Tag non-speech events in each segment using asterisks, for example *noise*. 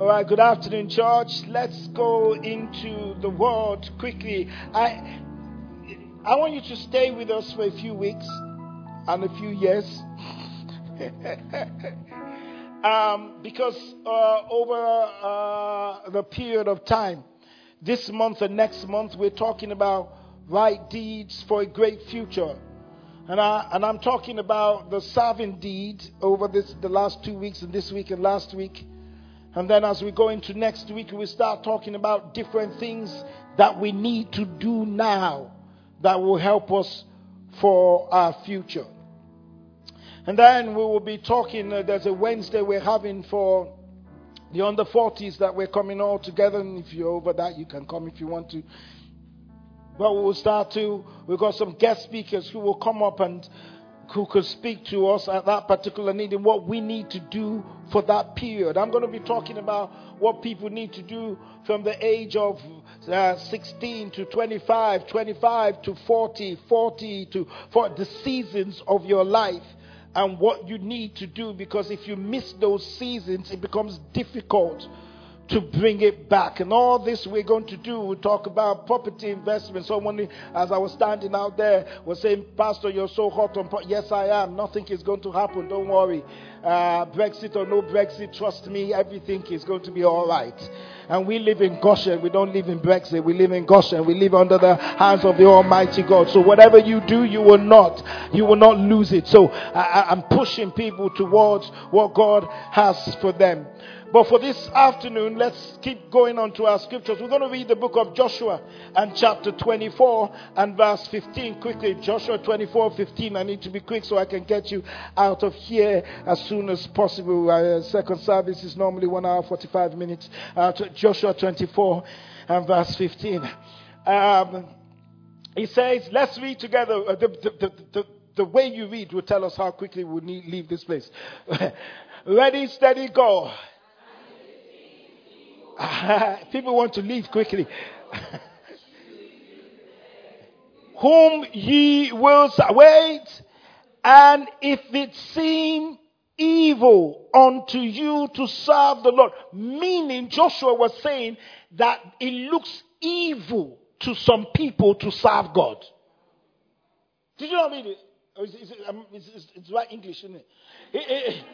All right, good afternoon, church. Let's go into the word quickly. I I want you to stay with us for a few weeks and a few years. *laughs* um, because uh, over uh, the period of time, this month and next month, we're talking about right deeds for a great future. And, I, and I'm talking about the serving deed over this, the last two weeks and this week and last week. And then as we go into next week, we start talking about different things that we need to do now that will help us for our future. And then we will be talking, uh, there's a Wednesday we're having for the under 40s that we're coming all together. And if you're over that, you can come if you want to. But we'll start to, we've got some guest speakers who will come up and who could speak to us at that particular need and what we need to do for that period. I'm going to be talking about what people need to do from the age of uh, 16 to 25, 25 to 40, 40 to for the seasons of your life and what you need to do because if you miss those seasons, it becomes difficult to bring it back. And all this we're going to do, we talk about property investment. Someone, as I was standing out there, was saying, Pastor, you're so hot on. Pro-. Yes, I am. Nothing is going to happen. Don't worry. Uh, Brexit or no Brexit, trust me, everything is going to be all right. And we live in Goshen. We don't live in Brexit. We live in Goshen. We live under the hands of the Almighty God. So whatever you do, you will not, you will not lose it. So I, I'm pushing people towards what God has for them. But for this afternoon, let's keep going on to our scriptures. We're going to read the book of Joshua and chapter 24 and verse 15 quickly. Joshua 24, 15. I need to be quick so I can get you out of here as soon as possible. Uh, second service is normally one hour, 45 minutes. Uh, Joshua 24 and verse 15. Um, he says, let's read together. Uh, the, the, the, the, way you read will tell us how quickly we need leave this place. *laughs* Ready, steady, go. *laughs* People want to leave quickly. *laughs* Whom ye will wait, and if it seem evil unto you to serve the Lord, meaning Joshua was saying that it looks evil to some people to serve God. Did you not read it? It's, it's, it's, um, right English, isn't it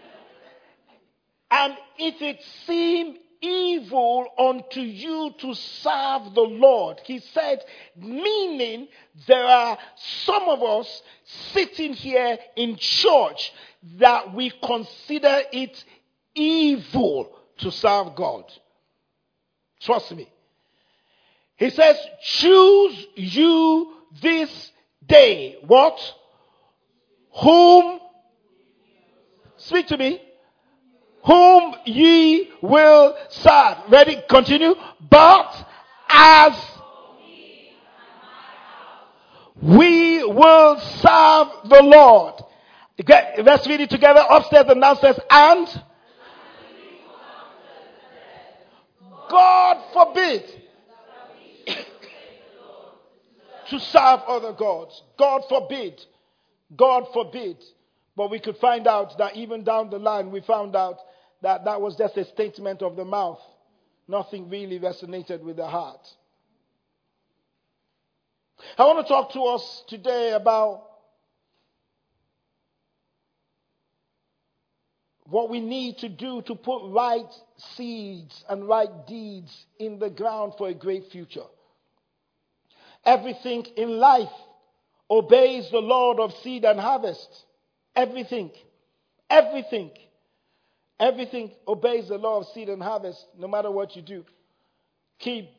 and if it seem evil unto you to serve the Lord. He said, meaning there are some of us sitting here in church that we consider it evil to serve God. Trust me. He says, choose you this day. What? Whom? Speak to me whom ye will serve. Ready? Continue. But as we will serve the Lord. Let's read it together upstairs and downstairs. And God forbid *coughs* to serve other gods. God forbid. God forbid. But we could find out that even down the line, we found out that that was just a statement of the mouth. Nothing really resonated with the heart. I want to talk to us today about what we need to do to put right seeds and right deeds in the ground for a great future. Everything in life obeys the Lord of seed and harvest. Everything. Everything. Everything obeys the law of seed and harvest, no matter what you do. Keep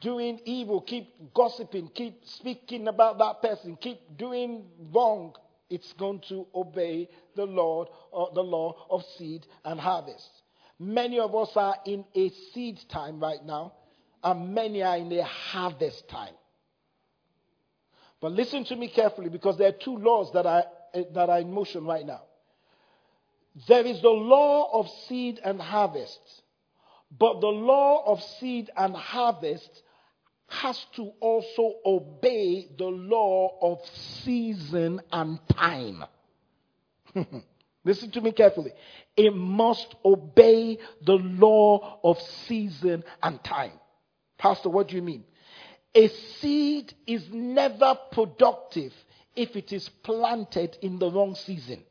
doing evil, keep gossiping, keep speaking about that person, keep doing wrong. It's going to obey the Lord or the law of seed and harvest. Many of us are in a seed time right now. and many are in a harvest time. But listen to me carefully because there are two laws that are, eh, that are in motion right now. There is the law of seed and harvest, but the law of seed and harvest has to also obey the law of season and time. *laughs* Listen to me carefully. It must obey the law of season and time. Pastor, what do you mean? A seed is never productive if it is planted in the wrong season.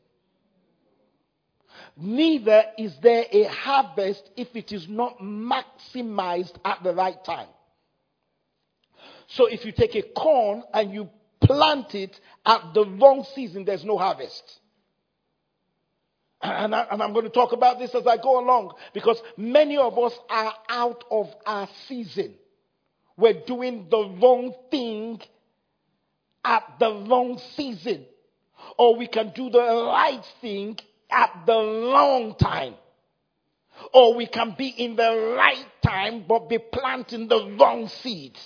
Neither is there a harvest if it is not maximized at the right time. So if you take a corn and you plant it at the wrong season, there's no harvest. And, I, am going to talk about this as I go along because many of us are out of our season. We're doing the wrong thing at the wrong season. Or we can do the right thing at the wrong time. Or we can be in the right time but be planting the wrong seed.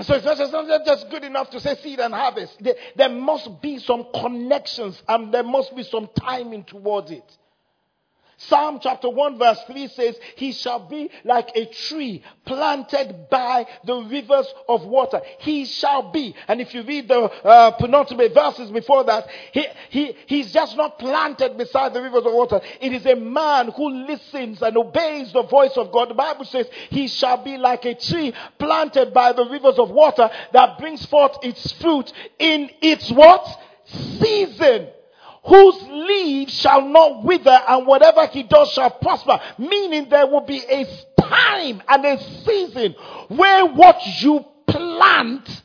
So it's not just good enough to say seed and harvest. There, there must be some connections and there must be some timing towards it. Psalm chapter 1 verse 3 says, He shall be like a tree planted by the rivers of water. He shall be. And if you read the uh, penultimate verses before that, he, he, he's just not planted beside the rivers of water. It is a man who listens and obeys the voice of God. The Bible says, He shall be like a tree planted by the rivers of water that brings forth its fruit in its what? Season whose leaves shall not wither, and whatever he does shall prosper. Meaning there will be a time and a season where what you plant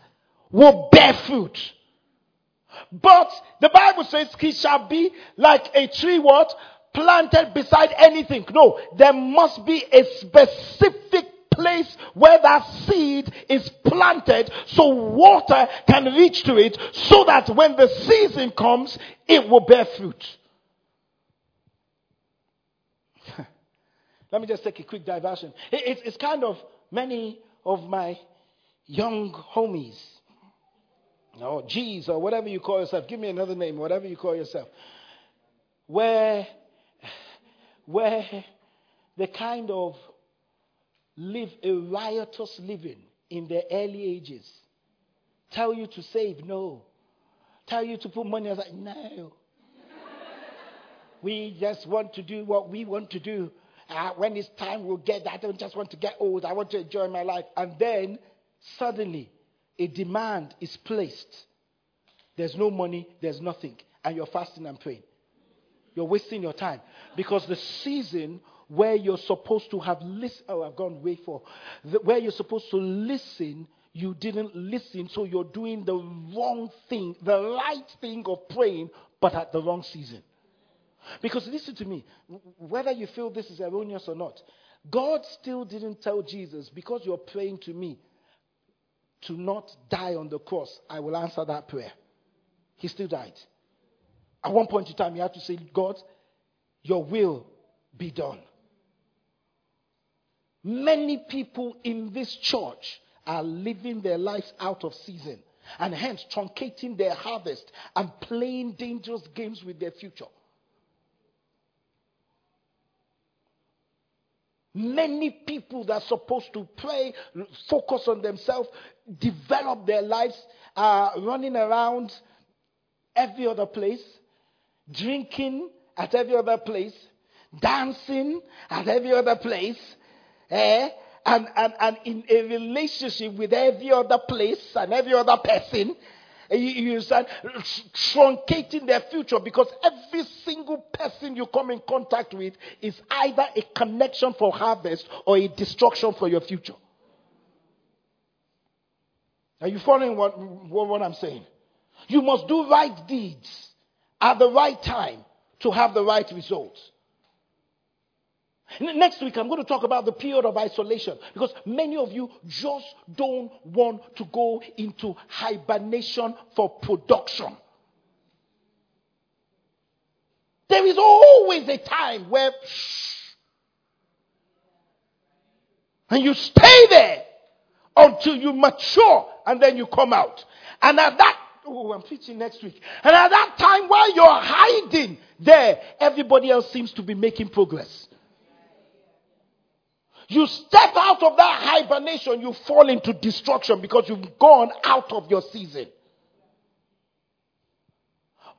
will bear fruit. But the Bible says he shall be like a tree what? Planted beside anything. No, there must be a specific place where that seed is planted so water can reach to it so that when the season comes, it will bear fruit. *laughs* Let me just take a quick diversion. it's kind of many of my young homies, or G's, or whatever you call yourself. Give me another name, whatever you call yourself. Where, where the kind of live a riotous living in their early ages. Tell you to save, no. Tell you to put money aside, no. we just want to do what we want to do. Uh, when it's time, we'll get that. I don't just want to get old. I want to enjoy my life. And then suddenly, a demand is placed. There's no money, there's nothing. And you're fasting and praying. You're wasting your time. Because the season where you're supposed to have listened. Oh, I've gone way for. Where you're supposed to listen, you didn't listen, so you're doing the wrong thing, the right thing of praying, but at the wrong season. Because listen to me, whether you feel this is erroneous or not, God still didn't tell Jesus, because you're praying to me, to not die on the cross. I will answer that prayer. He still died. At one point in time, he had to say, God, your will be done. Many people in this church are living their lives out of season and hence truncating their harvest and playing dangerous games with their future. Many people that are supposed to pray, focus on themselves, develop their lives, are running around every other place, drinking at every other place, dancing at every other place, eh, and, and, and in a relationship with every other place and every other person, eh, you, you truncating their future because every single person you come in contact with is either a connection for harvest or a destruction for your future. Are you following what, what, what I'm saying? You must do right deeds at the right time to have the right results. Next week, I'm going to talk about the period of isolation because many of you just don't want to go into hibernation for production. There is always a time where, And you stay there until you mature and then you come out. And at that, oh, I'm preaching next week. And at that time, while you're hiding there, everybody else seems to be making progress. You step out of that hibernation, you fall into destruction because you've gone out of your season.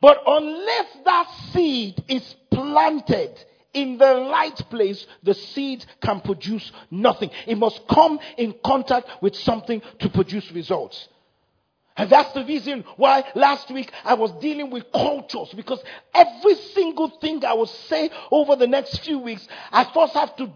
But unless that seed is planted in the right place, the seed can produce nothing. It must come in contact with something to produce results. And that's the reason why last week I was dealing with cultures because every single thing I will say over the next few weeks, I first have to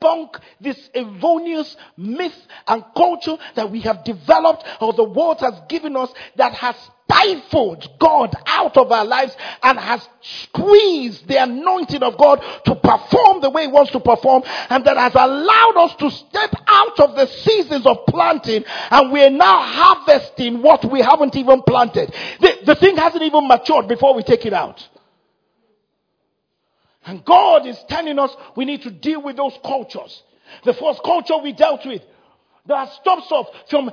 debunk this erroneous myth and culture that we have developed or the world has given us that has stifled God out of our lives and has squeezed the anointing of God to perform the way He wants to perform and that has allowed us to step out of the seasons of planting and we are now harvesting what we haven't even planted. The, the thing hasn't even matured before we take it out. And God is telling us we need to deal with those cultures. The first culture we dealt with that stops us from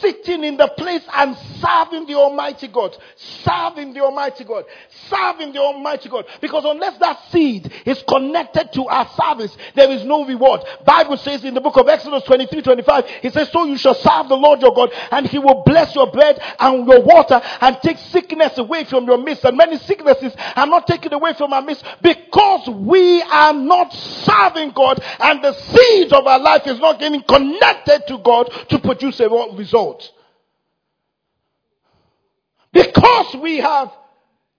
sitting in the place and serving the Almighty God. Serving the Almighty God. Serving the Almighty God. Because unless that seed is connected to our service, there is no reward. Bible says in the book of Exodus 23, 25, it says, So you shall serve the Lord your God, and he will bless your bread and your water and take sickness away from your midst. And many sicknesses are not taken away from our midst because we are not serving God and the seed of our life is not getting connected to God to produce a result. Because we have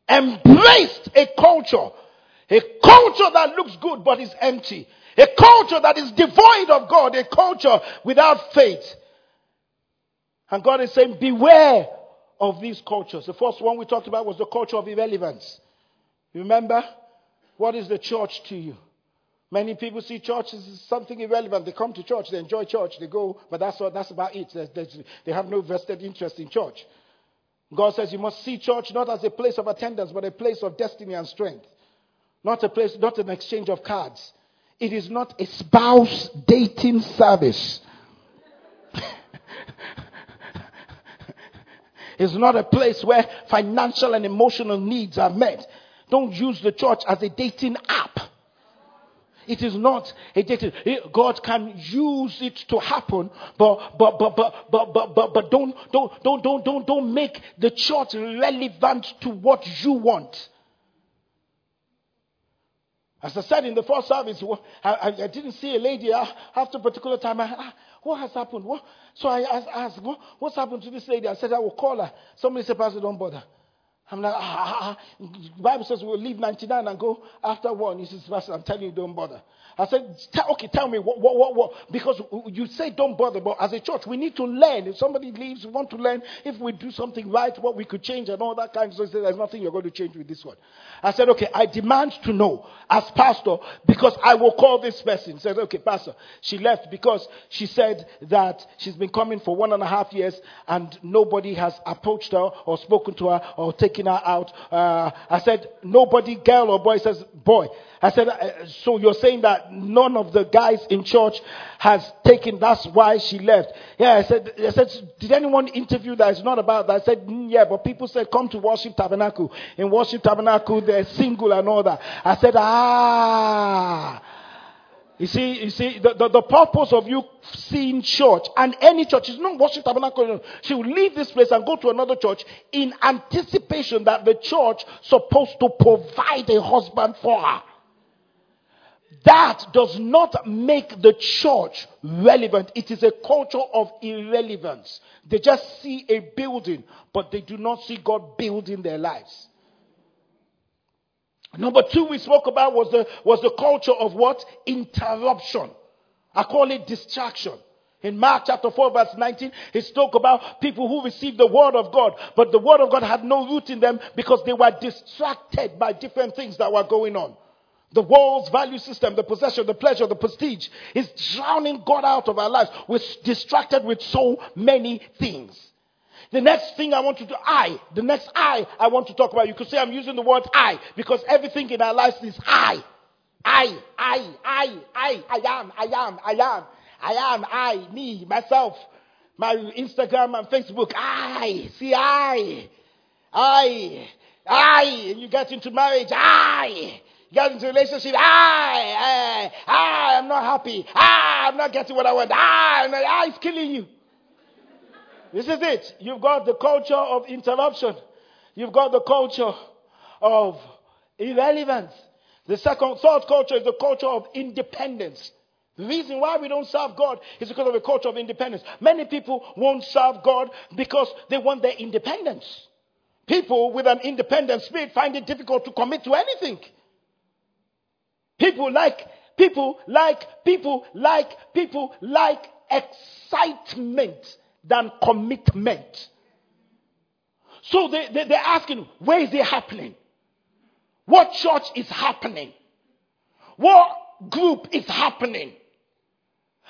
embraced a culture, a culture that looks good but is empty, a culture that is devoid of God, a culture without faith. And God is saying, beware of these cultures. The first one we talked about was the culture of irrelevance. Remember? What is the church to you? Many people see church as something irrelevant. They come to church, they enjoy church, they go, but that's, all, that's about it. They have no vested interest in church. God says you must see church not as a place of attendance, but a place of destiny and strength. Not a place, not an exchange of cards. It is not a spouse dating service. *laughs* it's not a place where financial and emotional needs are met. Don't use the church as a dating app. It is not a dating. Eh, God can use it to happen, but but but but but but but, don't don't don't don't don't don't make the church relevant to what you want. As I said in the first service, I, I, didn't see a lady ah, after a particular time. I, ah, what has happened? What? So I asked, what, what's happened to this lady? I said, I will call her. Somebody said, Pastor, don't bother. I'm like, ah, ah, ah. The Bible says we'll leave 99 and go after one. He says, Pastor, I'm telling you, don't bother. I said, okay, tell me what, what, what, what, because you say don't bother, but as a church, we need to learn. If somebody leaves, we want to learn if we do something right, what we could change and all that kind of stuff. There's nothing you're going to change with this one. I said, okay, I demand to know as pastor because I will call this person. He said, okay, pastor. She left because she said that she's been coming for one and a half years and nobody has approached her or spoken to her or taken her out. Uh, I said, nobody, girl or boy, says, boy. I said, uh, so you're saying that none of the guys in church has taken, that's why she left. Yeah, I said, I said, did anyone interview that? It's not about that. I said, mm, yeah, but people said, come to worship tabernacle. In worship tabernacle, they're single and all that. I said, ah. You see, you see, the, the, the, purpose of you seeing church and any church is not worship tabernacle. She will leave this place and go to another church in anticipation that the church supposed to provide a husband for her. That does not make the church relevant. It is a culture of irrelevance. They just see a building, but they do not see God building their lives. Number two we spoke about was the, was the culture of what? Interruption. I call it distraction. In Mark chapter 4 verse 19, he spoke about people who received the word of God, but the word of God had no root in them because they were distracted by different things that were going on. The world's value system, the possession, the pleasure, the prestige is drowning God out of our lives. We're distracted with so many things. The next thing I want to do, I, the next I I want to talk about, you could say I'm using the word I because everything in our lives is I. I, I, I, I, I am, I am, I am. I am, I, me, myself, my Instagram and Facebook. I, see, I, I, I. And you get into marriage. I. Get into relationship. I, I, I, I'm not happy. I, I'm not getting what I want. I, I, ah, it's killing you. This is it. You've got the culture of interruption. You've got the culture of irrelevance. The second, third culture is the culture of independence. The reason why we don't serve God is because of a culture of independence. Many people won't serve God because they want their independence. People with an independent spirit find it difficult to commit to anything. People like, people like, people like, people like excitement than commitment. So they, they, they're asking, where is it happening? What church is happening? What group is happening?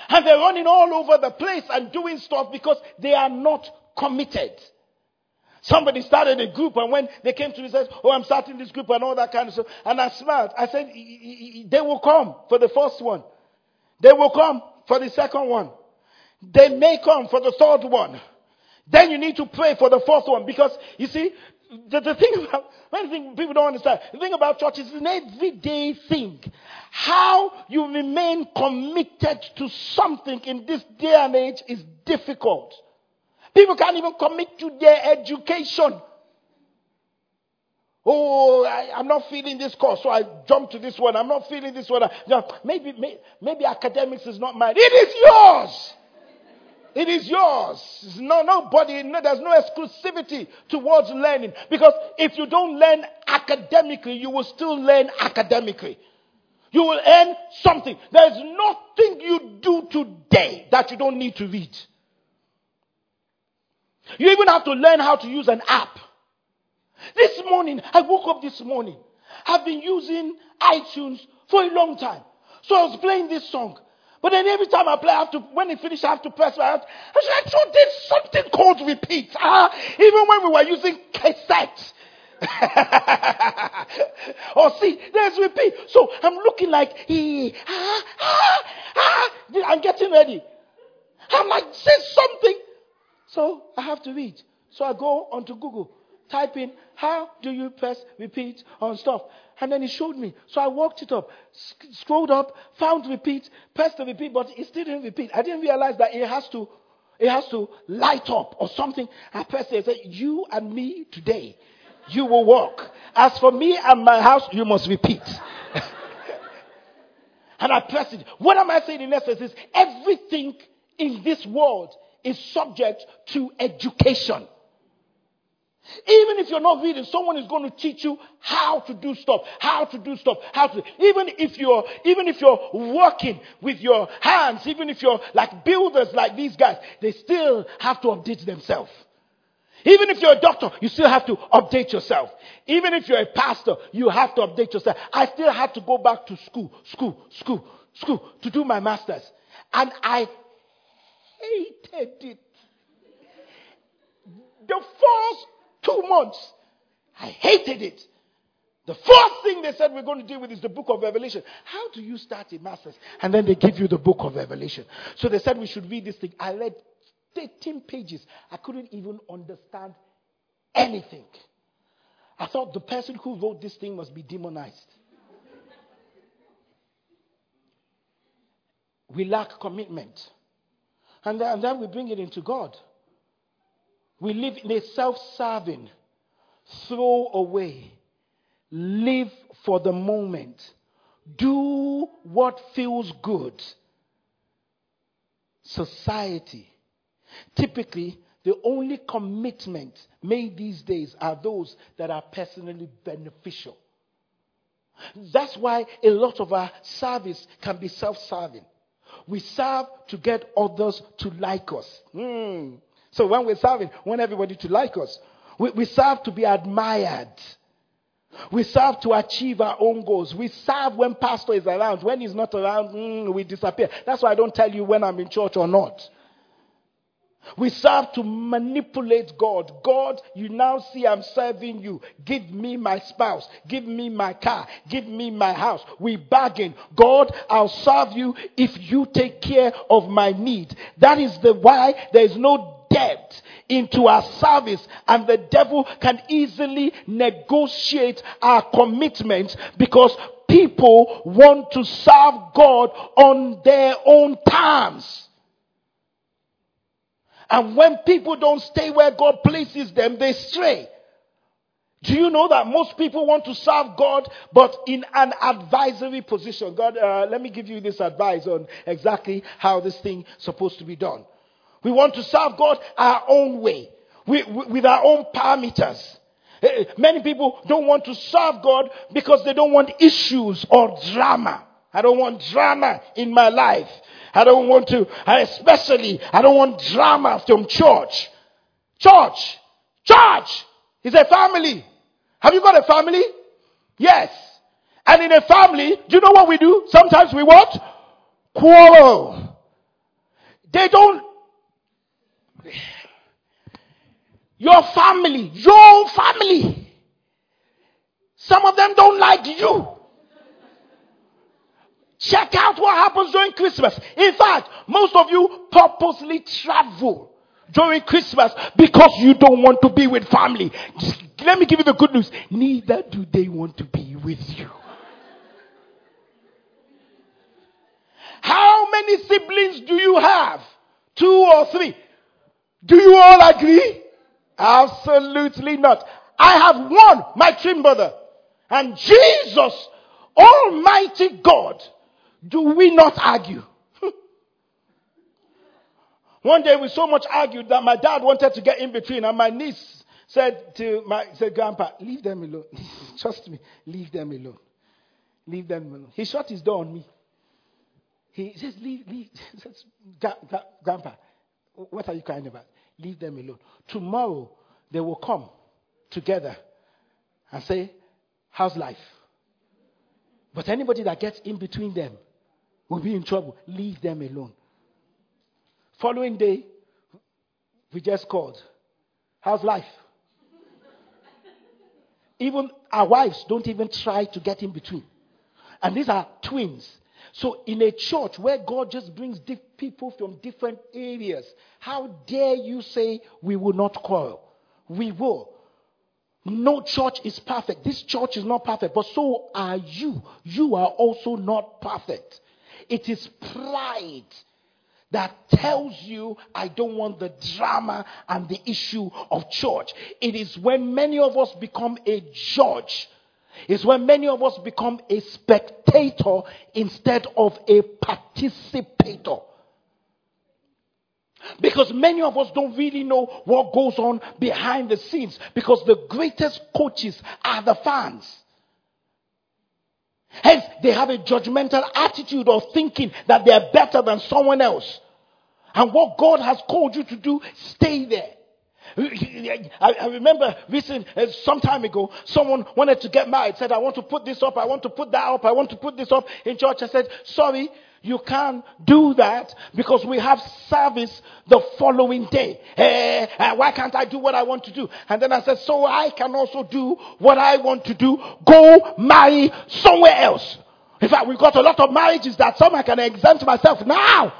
And they're running all over the place and doing stuff because they are not committed. Somebody started a group, and when they came to me, said, "Oh, I'm starting this group and all that kind of stuff." And I smiled. I said, "They will come for the first one. They will come for the second one. They may come for the third one. Then you need to pray for the fourth one because you see, the, the thing *laughs* about one thing people don't understand. The thing about church is an everyday thing. How you remain committed to something in this day and age is difficult. People can't even commit to their education. Oh, I, am not feeling this course, so I jump to this one. I'm not feeling this one. maybe, maybe, maybe academics is not mine. It is yours. It is yours. No, nobody, no, there's no exclusivity towards learning. Because if you don't learn academically, you will still learn academically. You will earn something. There's nothing you do today that you don't need to read. You even have to learn how to use an app. This morning, I woke up this morning. I've been using iTunes for a long time. So I was playing this song. But then every time I play, I have to, when it finishes, I have to press my hand. I said, I thought there's something called repeat. Ah, even when we were using cassette. *laughs* oh, see, there's repeat. So I'm looking like, he, ah, ah, ah. I'm getting ready. I'm like, say something. So I have to read. So I go onto Google, type in, how do you press repeat on stuff? And then he showed me. So I walked it up, sc- scrolled up, found repeat, pressed the repeat, but it still didn't repeat. I didn't realize that it has to, it has to light up or something. I pressed it. I said, you and me today, you will walk. As for me and my house, you must repeat. *laughs* and I pressed it. What am I saying in essence is everything in this world is subject to education. Even if you're not reading, someone is going to teach you how to do stuff, how to do stuff, how to. Even if you're, even if you're working with your hands, even if you're like builders like these guys, they still have to update themselves. Even if you're a doctor, you still have to update yourself. Even if you're a pastor, you have to update yourself. I still had to go back to school, school, school, school to do my master's. And I hated it. The first two months. I hated it. The first thing they said we're going to deal with is the book of Revelation. How do you start a master's? And then they give you the book of Revelation. So they said we should read this thing. I read 13 pages. I couldn't even understand anything. I thought the person who wrote this thing must be demonized. We lack commitment. And then, and then we bring it into God. We live in a self serving, throw away, live for the moment, do what feels good. Society. Typically, the only commitment made these days are those that are personally beneficial. That's why a lot of our service can be self serving. We serve to get others to like us. Hmm. So when we're serving, we want everybody to like us. We, we serve to be admired. We serve to achieve our own goals. We serve when pastor is around. When he's not around, mm, we disappear. That's why I don't tell you when I'm in church or not. We serve to manipulate God. God, you now see I'm serving you. Give me my spouse. Give me my car. Give me my house. We bargain. God, I'll serve you if you take care of my need. That is the why there is no debt into our service and the devil can easily negotiate our commitments because people want to serve God on their own terms. And when people don't stay where God places them, they stray. Do you know that most people want to serve God, but in an advisory position? God, uh, let me give you this advice on exactly how this thing is supposed to be done. We want to serve God our own way, with our own parameters. Eh, eh, many people don't want to serve God because they don't want issues or drama. I don't want drama in my life. I don't want to, especially, I don't want drama from church. Church. Church is a family. Have you got a family? Yes. And in a family, do you know what we do? Sometimes we what? Quarrel. They don't. Your family, your family. Some of them don't like you. Check out what happens during Christmas. In fact, most of you purposely travel during Christmas because you don't want to be with family. Just, let me give you the good news. Neither do they want to be with you. How many siblings do you have? Two or three? Do you all agree? Absolutely not. I have won my twin brother. And Jesus, Almighty God, do we not argue? *laughs* One day we so much argued that my dad wanted to get in between, and my niece said to my said, Grandpa, leave them alone. *laughs* Trust me, leave them alone. Leave them alone. He shut his door on me. He says, leave, leave. *laughs* Grandpa, what are you crying about? Leave them alone. Tomorrow they will come together and say, How's life? But anybody that gets in between them will be in trouble. Leave them alone. Following day, we just called. How's life? even our wives don't even try to get in between. And these are twins. So, in a church where God just brings people from different areas, how dare you say we will not quarrel? We will. No church is perfect. This church is not perfect, but so are you. You are also not perfect. It is pride that tells you, I don't want the drama and the issue of church. It is when many of us become a judge. It's when many of us become a spectator instead of a participator. Because many of us don't really know what goes on behind the scenes. Because the greatest coaches are the fans. Hence, they have a judgmental attitude of thinking that they are better than someone else. And what God has called you to do, stay there. I, remember recent, uh, some time ago, someone wanted to get married, said, I want to put this up, I want to put that up, I want to put this up in church. I said, sorry, you can't do that because we have service the following day. Hey, uh, why can't I do what I want to do? And then I said, so I can also do what I want to do. Go marry somewhere else. In fact, we've got a lot of marriages that some I can exempt myself now.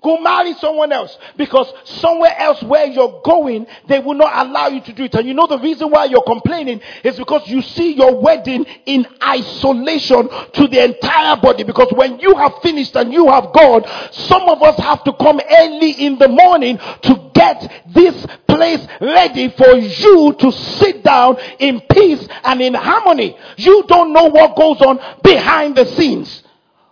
Go marry someone else because somewhere else where you're going, they will not allow you to do it. And you know the reason why you're complaining is because you see your wedding in isolation to the entire body. Because when you have finished and you have gone, some of us have to come early in the morning to get this place ready for you to sit down in peace and in harmony. You don't know what goes on behind the scenes.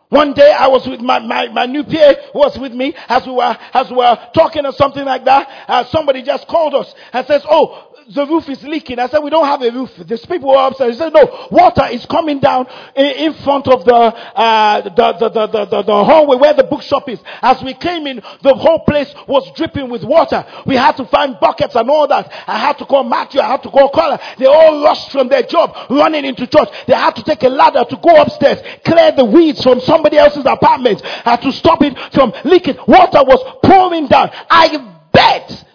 One day I was with my, my, my new PA was with me as we were, as we were talking or something like that. Uh, somebody just called us and says, oh, the roof is leaking. I said, we don't have a roof. These people were upstairs. He said, no, water is coming down in, front of the, uh, the, the, the, the, the, hallway where the bookshop is. As we came in, the whole place was dripping with water. We had to find buckets and all that. I had to call Matthew. I had to call Carla. They all rushed from their job running into church. They had to take a ladder to go upstairs, clear the weeds from somebody else's apartment uh, to stop it from leaking. Water was pouring down. I bet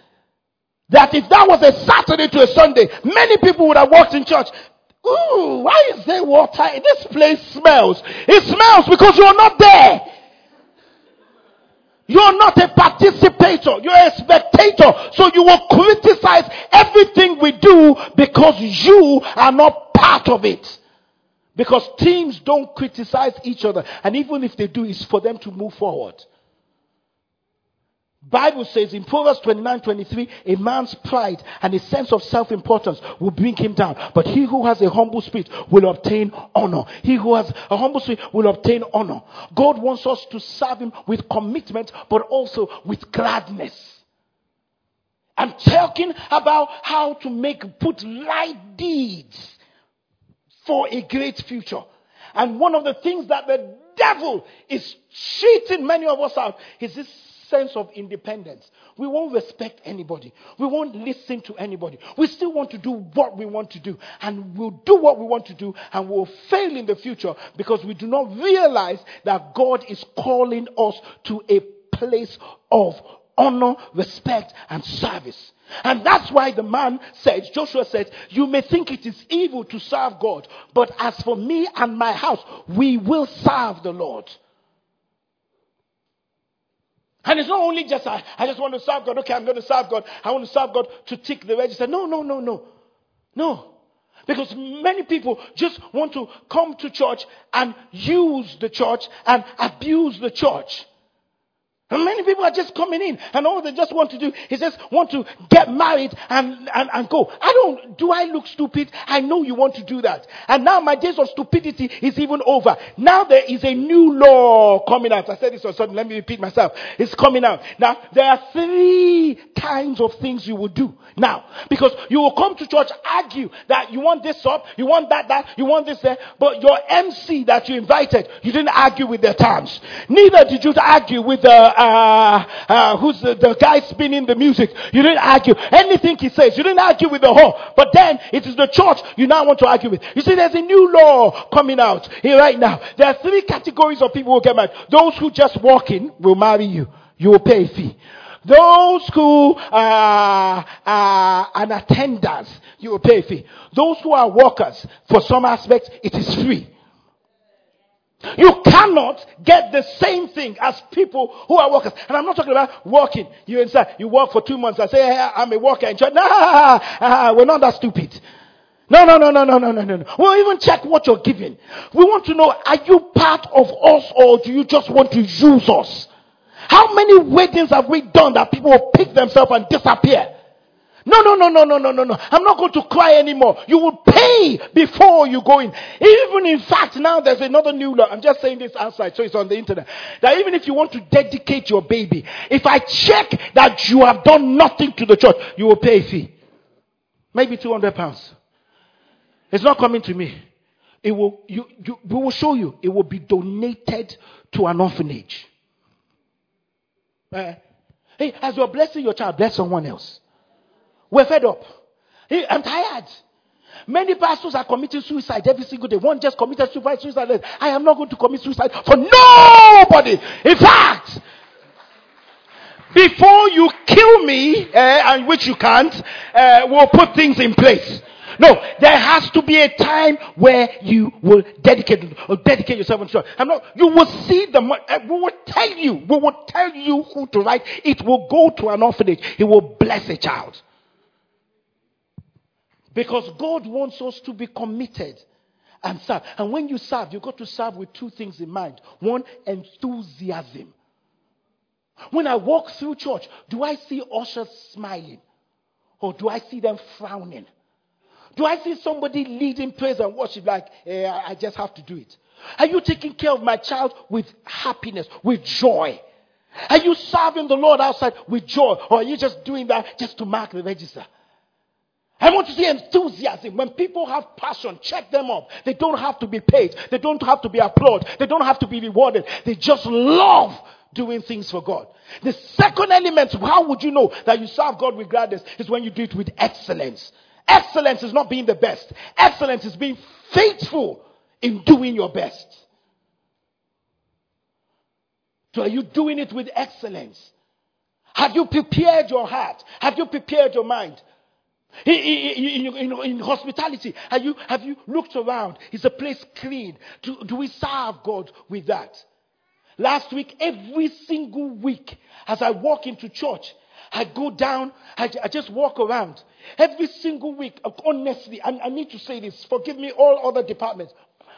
that if that was a Saturday to a Sunday, many people would have walked in church. Ooh, why is there water? This place smells. It smells because you're not there. You're not a participator. You're a spectator. So you will criticize everything we do because you are not part of it. Because teams don't criticize each other. And even if they do, it's for them to move forward. Bible says in Proverbs 29, 23, a man's pride and a sense of self-importance will bring him down. But he who has a humble spirit will obtain honor. He who has a humble spirit will obtain honor. God wants us to serve him with commitment, but also with gladness. I'm talking about how to make, put light deeds for a great future. And one of the things that the devil is cheating many of us out is this sense of independence. We won't respect anybody. We won't listen to anybody. We still want to do what we want to do. And we'll do what we want to do and we'll fail in the future because we do not realize that God is calling us to a place of honor, respect, and service. And that's why the man said, Joshua said, You may think it is evil to serve God, but as for me and my house, we will serve the Lord. And it's not only just, I, I just want to serve God. Okay, I'm going to serve God. I want to serve God to tick the register. No, no, no, no. No. Because many people just want to come to church and use the church and abuse the church. And many people are just coming in and all they just want to do is just want to get married and, and, and go. I don't, do I look stupid? I know you want to do that. And now my days of stupidity is even over. Now there is a new law coming out. I said this on Sunday. Let me repeat myself. It's coming out. Now there are three kinds of things you will do now. Because you will come to church, argue that you want this up, you want that, that, you want this there. But your MC that you invited, you didn't argue with their terms. Neither did you argue with the, uh, uh, who's the, the guy spinning the music. You didn't argue. Anything he says, you didn't argue with the whole. But then it is the church you now want to argue with. You see, there's a new law coming out here right now. There are three categories of people who get married. Those who just walk in will marry you. You will pay a fee. Those who are, are an attenders, you will pay a fee. Those who are workers, for some aspects, it is free. You cannot get the same thing as people who are workers. And I'm not talking about working. You inside, you work for two months and say, hey, I'm a worker in church. *laughs* Nah, we're not that stupid. No, no, no, no, no, no, no, no. We'll even check what you're giving. We want to know, are you part of us or do you just want to use us? How many weddings have we done that people will pick themselves and disappear? No, no, no, no, no, no, no, no. I'm not going to cry anymore. You will pay before you go in. Even in fact, now there's another new law. I'm just saying this outside, so it's on the internet. That even if you want to dedicate your baby, if I check that you have done nothing to the church, you will pay a fee. Maybe 200 pounds. It's not coming to me. It will, you, you, we will show you. It will be donated to an orphanage. Uh, hey, as you're blessing your child, bless someone else. We're fed up. I'm tired. Many pastors are committing suicide every single day. One just committed suicide. suicide. I am not going to commit suicide for nobody. In fact, before you kill me, uh, and which you can't, uh, we'll put things in place. No, there has to be a time where you will dedicate or dedicate yourself to God. I'm not. You will see the. Uh, we will tell you. We will tell you who to write. It will go to an orphanage. It will bless a child. Because God wants us to be committed and serve. And when you serve, you've got to serve with two things in mind. One, enthusiasm. When I walk through church, do I see ushers smiling? Or do I see them frowning? Do I see somebody leading praise and worship like, eh, I just have to do it? Are you taking care of my child with happiness, with joy? Are you serving the Lord outside with joy? Or are you just doing that just to mark the register? I want to see enthusiasm. When people have passion, check them up. They don't have to be paid. They don't have to be applauded. They don't have to be rewarded. They just love doing things for God. The second element, how would you know that you serve God with gladness, is when you do it with excellence. Excellence is not being the best. Excellence is being faithful in doing your best. So are you doing it with excellence? Have you prepared your heart? Have you prepared your mind? In, in, in, hospitality, have you, have you looked around? Is the place clean? Do, do we serve God with that? Last week, every single week, as I walk into church, I go down, I, I just walk around. Every single week, honestly, I, I need to say this, forgive me, all other departments.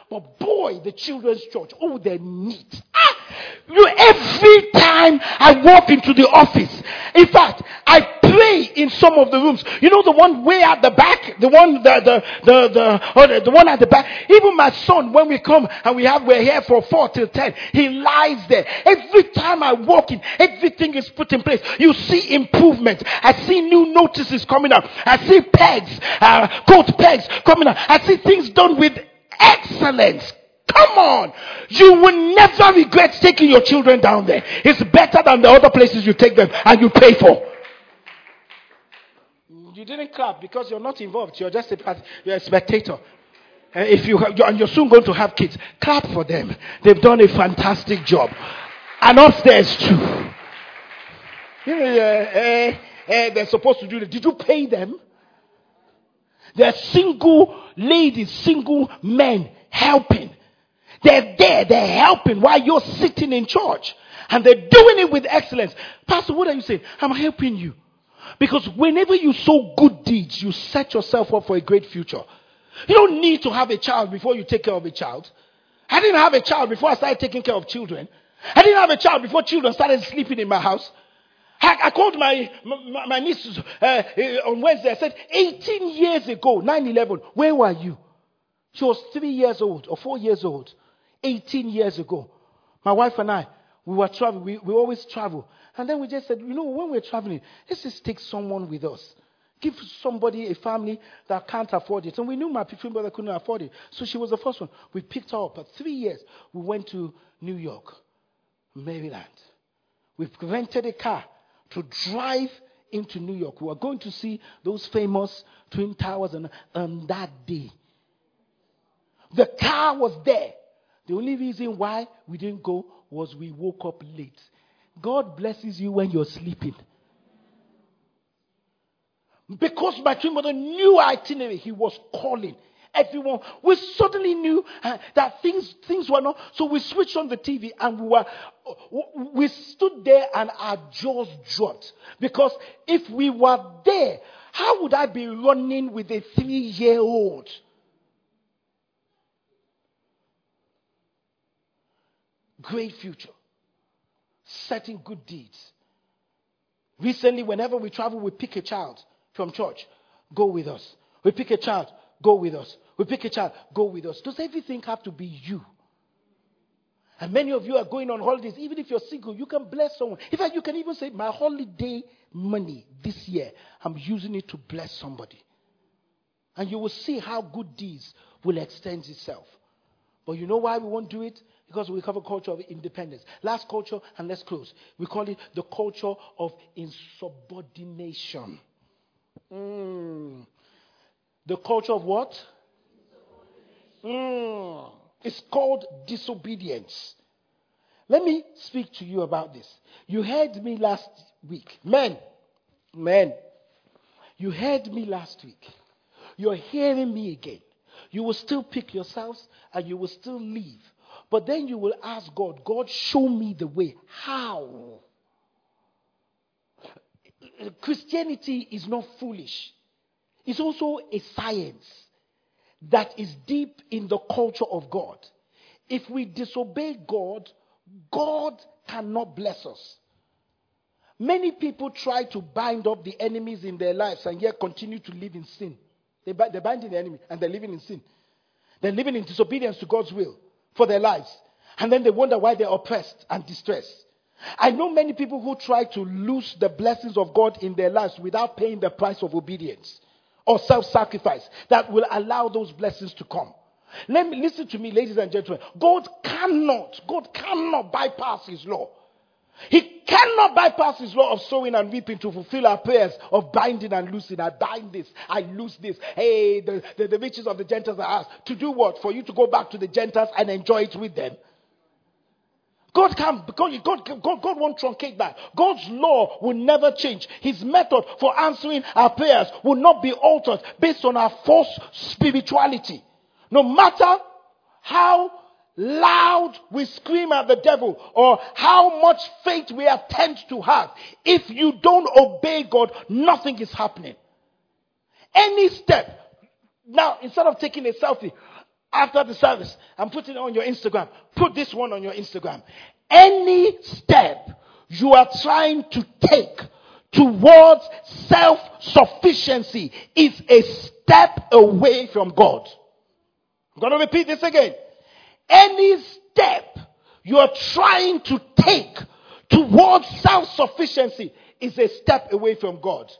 But boy, the children's church, oh, they're neat. Ah, you, every time I walk into the office, in fact, I pray in some of the rooms. You know the one way at the back, the one the the the the, or the, the one at the back. Even my son, when we come and we have we're here for four till ten, he lies there. Every time I walk in, everything is put in place. You see improvement. I see new notices coming up. I see pegs, uh, coat pegs coming up. I see things done with excellence. Come on. You will never regret taking your children down there. It's better than the other places you take them and you pay for. You didn't clap because you're not involved. You're just a, you're a spectator. if you have, and you're soon going to have kids, clap for them. They've done a fantastic job. And upstairs too. Uh, uh, they're supposed to do it. Did you pay them? They're single ladies, single men helping. They're there, they're helping while you're sitting in church. And they're doing it with excellence. Pastor, what are you saying? I'm helping you. Because whenever you sow good deeds, you set yourself up for a great future. You don't need to have a child before you take care of a child. I didn't have a child before I started taking care of children. I didn't have a child before children started sleeping in my house. I, I called my, my, my niece uh, uh, on Wednesday. I said, 18 years ago, 9 11, where were you? She was three years old or four years old. 18 years ago. My wife and I, we were traveling. We, we always travel. And then we just said, you know, when we're traveling, let's just take someone with us. Give somebody, a family that can't afford it. And we knew my twin brother couldn't afford it. So she was the first one. We picked her up. For three years, we went to New York, Maryland. We rented a car to drive into New York. We were going to see those famous Twin Towers and on that day. The car was there. The only reason why we didn't go was we woke up late. God blesses you when you're sleeping. Because my twin brother knew itinerary, he was calling everyone. We suddenly knew uh, that things things were not. So we switched on the TV and we were we stood there and our jaws dropped because if we were there, how would I be running with a three year old? Great future. Setting good deeds. Recently, whenever we travel, we pick a child from church. Go with us. We pick a child. Go with us. We pick a child. Go with us. Does everything have to be you? And many of you are going on holidays. Even if you're single, you can bless someone. In fact, you can even say, My holiday money this year, I'm using it to bless somebody. And you will see how good deeds will extend itself. But you know why we won't do it? Because we have a culture of independence. Last culture, and let's close. We call it the culture of insubordination. Mm. The culture of what? Mm. It's called disobedience. Let me speak to you about this. You heard me last week. Men, men, you heard me last week. You're hearing me again. You will still pick yourselves and you will still leave. But then you will ask God, God, show me the way. How? Christianity is not foolish, it's also a science that is deep in the culture of God. If we disobey God, God cannot bless us. Many people try to bind up the enemies in their lives and yet continue to live in sin. They, they're binding the enemy and they're living in sin. They're living in disobedience to God's will for their lives. And then they wonder why they're oppressed and distressed. I know many people who try to lose the blessings of God in their lives without paying the price of obedience or self sacrifice that will allow those blessings to come. Let me listen to me, ladies and gentlemen. God cannot, God cannot bypass his law. He cannot bypass his law of sowing and reaping to fulfill our prayers of binding and loosing. I bind this, I loose this. Hey, the, the, the riches of the Gentiles are ours. To do what? For you to go back to the Gentiles and enjoy it with them. God can't, God, God, God, God won't truncate that. God's law will never change. His method for answering our prayers will not be altered based on our false spirituality. No matter how loud we scream at the devil or how much faith we attempt to have, if you don't obey God, nothing is happening. Any step. Now, instead of taking a selfie, after the service and putting it on your Instagram, put this one on your Instagram. Any step you are trying to take towards self sufficiency is a step away from God. I'm going to repeat this again. Any step you are trying to take towards self sufficiency is a step away from God.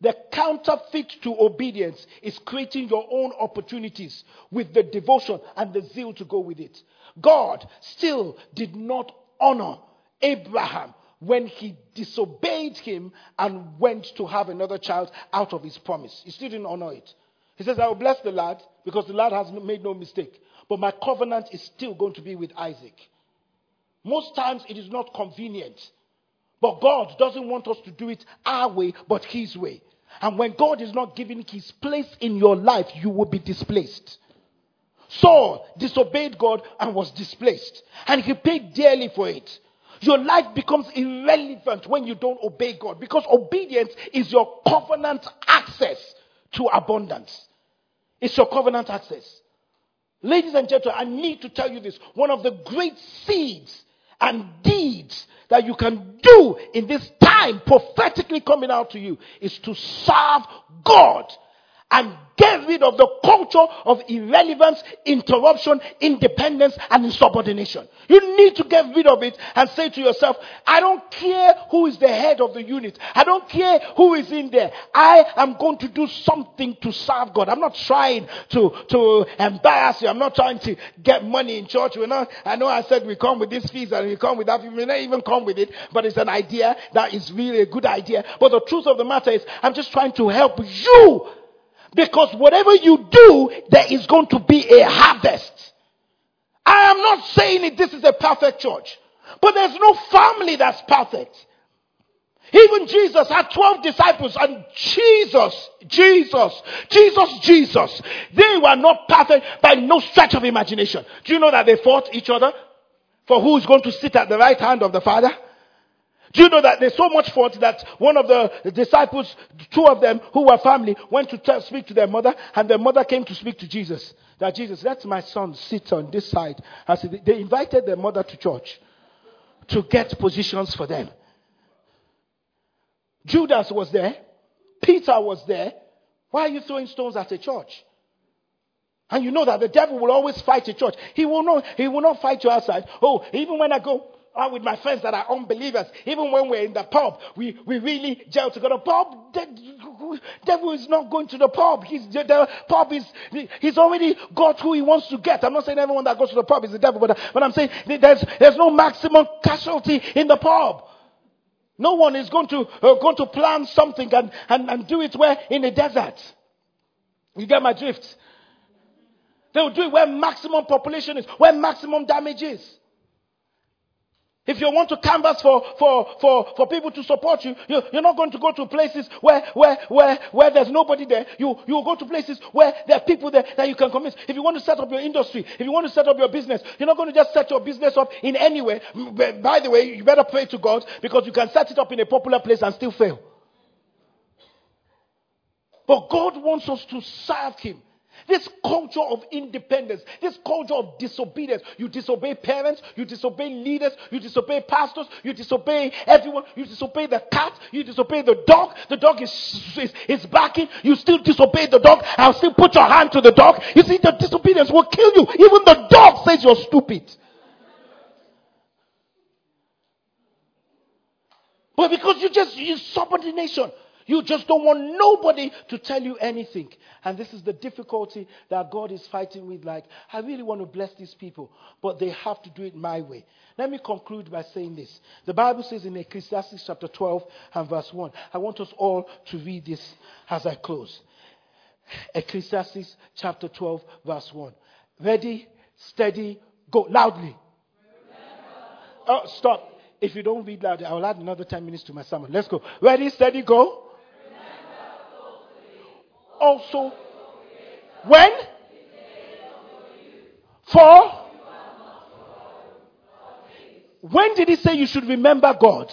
The counterfeit to obedience is creating your own opportunities with the devotion and the zeal to go with it. God still did not honor Abraham when he disobeyed him and went to have another child out of his promise. He still didn't honor it. He says, I will bless the lad because the lad has made no mistake. But my covenant is still going to be with Isaac. Most times it is not convenient. But God doesn't want us to do it our way, but His way. And when God is not giving his place in your life, you will be displaced. Saul disobeyed God and was displaced. And he paid dearly for it. Your life becomes irrelevant when you don't obey God because obedience is your covenant access to abundance. It's your covenant access. Ladies and gentlemen, I need to tell you this. One of the great seeds and deeds that you can do in this time prophetically coming out to you is to serve God and get rid of the culture of irrelevance, interruption, independence, and insubordination. You need to get rid of it and say to yourself, I don't care who is the head of the unit. I don't care who is in there. I am going to do something to serve God. I'm not trying to, to embarrass you. I'm not trying to get money in church. We're not, I know I said we come with this fees and we come with that. We may not even come with it, but it's an idea that is really a good idea. But the truth of the matter is, I'm just trying to help you because whatever you do, there is going to be a harvest. I am not saying that this is a perfect church. But there's no family that's perfect. Even Jesus had 12 disciples and Jesus, Jesus, Jesus, Jesus, they were not perfect by no stretch of imagination. Do you know that they fought each other for who is going to sit at the right hand of the Father? Do you know that there's so much fault that one of the disciples, two of them who were family, went to tell, speak to their mother, and their mother came to speak to Jesus. That Jesus, let my son sit on this side. They invited their mother to church to get positions for them. Judas was there. Peter was there. Why are you throwing stones at a church? And you know that the devil will always fight a church. He will not, he will not fight you outside. Oh, even when I go, or with my friends that are unbelievers, even when we're in the pub, we, we really gel together. Pub, the devil is not going to the pub. He's, the pub is, he's already got who he wants to get. I'm not saying everyone that goes to the pub is the devil, but, but I'm saying there's, there's no maximum casualty in the pub. No one is going to, uh, going to plan something and, and, and do it where in the desert. You get my drift? They will do it where maximum population is, where maximum damage is. If you want to canvass for, for, for, for people to support you, you, are not going to go to places where, where, where, where there's nobody there. You, you go to places where there are people there that you can convince. If you want to set up your industry, if you want to set up your business, you're not going to just set your business up in anywhere. By the way, you better pray to God because you can set it up in a popular place and still fail. But God wants us to serve Him. This culture of independence, this culture of disobedience. You disobey parents, you disobey leaders, you disobey pastors, you disobey everyone, you disobey the cat, you disobey the dog. The dog is, is, is barking, you still disobey the dog. I'll still put your hand to the dog. You see, the disobedience will kill you. Even the dog says you're stupid. But because you just use subordination, you just don't want nobody to tell you anything. And this is the difficulty that God is fighting with. Like, I really want to bless these people, but they have to do it my way. Let me conclude by saying this. The Bible says in Ecclesiastes chapter 12 and verse 1. I want us all to read this as I close. Ecclesiastes chapter 12, verse 1. Ready, steady, go loudly. Oh, stop. If you don't read loudly, I will add another 10 minutes to my sermon. Let's go. Ready, steady, go. Also, when? For? When did he say you should remember God?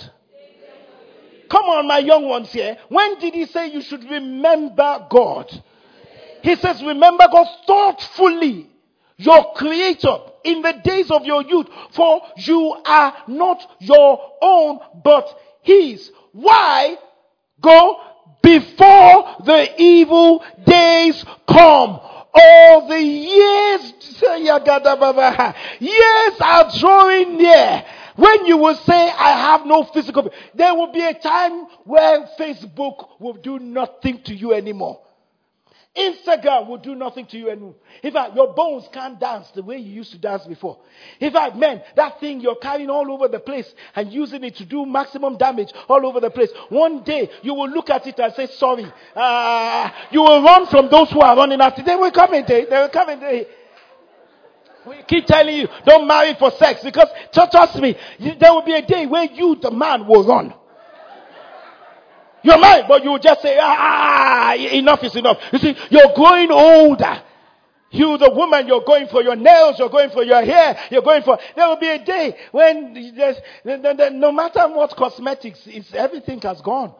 Come on, my young ones here. When did he say you should remember God? He says, remember God thoughtfully, your creator, in the days of your youth, for you are not your own, but his. Why? Go before the evil days come. All the years, years are drawing near. When you will say, I have no physical, there will be a time where Facebook will do nothing to you anymore. Instagram will do nothing to you anymore. In fact, your bones can't dance the way you used to dance before. In fact, man, that thing you're carrying all over the place and using it to do maximum damage all over the place. One day you will look at it and say, sorry. Uh, you will run from those who are running after. They will come in there. They will come in there. We keep telling you, don't marry for sex because trust me, there will be a day where you, the man, will run. You're married, but you just say, ah, ah, ah, ah, enough is enough. You see, you're growing older. You, the woman, you're going for your nails, you're going for your hair, you're going for. There will be a day when there's, no matter what cosmetics, it's, everything has gone.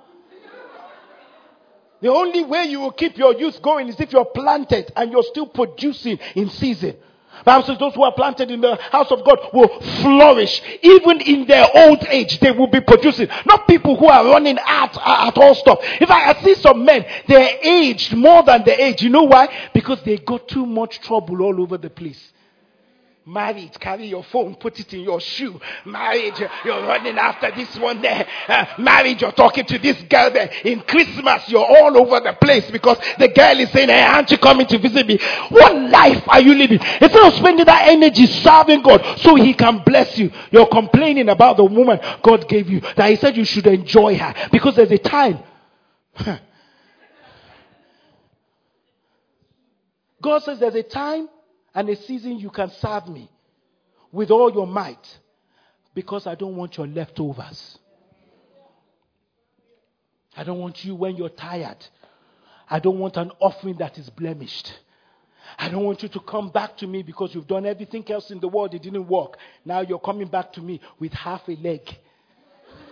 The only way you will keep your youth going is if you're planted and you're still producing in season. Bible says those who are planted in the house of God will flourish. Even in their old age, they will be producing. Not people who are running at, at all stop. If I see some men, they're aged more than the age. You know why? Because they got too much trouble all over the place. Marriage, carry your phone, put it in your shoe. Marriage, you're running after this one there. Uh, marriage, you're talking to this girl there. In Christmas, you're all over the place because the girl is saying, Hey, aren't you coming to visit me? What life are you living? Instead of spending that energy serving God so He can bless you, you're complaining about the woman God gave you. That He said you should enjoy her because there's a time. *laughs* God says there's a time and a season you can serve me with all your might because I don't want your leftovers. I don't want you when you're tired. I don't want an offering that is blemished. I don't want you to come back to me because you've done everything else in the world, it didn't work. Now you're coming back to me with half a leg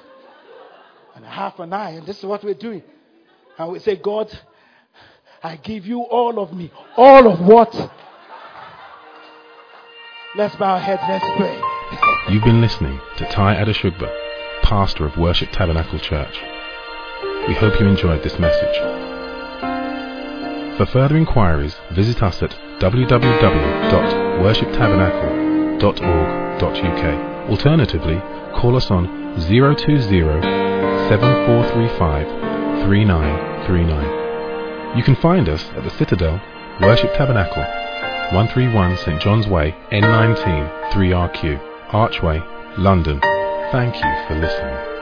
*laughs* and half an eye, and this is what we're doing. And we say, God, I give you all of me. All of what? Let's bow our heads, let's pray. You've been listening to Ty Adeshugba, pastor of Worship Tabernacle Church. We hope you enjoyed this message. For further inquiries, visit us at www.worshiptabernacle.org.uk. Alternatively, call us on 020 7435 3939. You can find us at the Citadel, Worship Tabernacle, 131 St John's Way, N19 3RQ, Archway, London. Thank you for listening.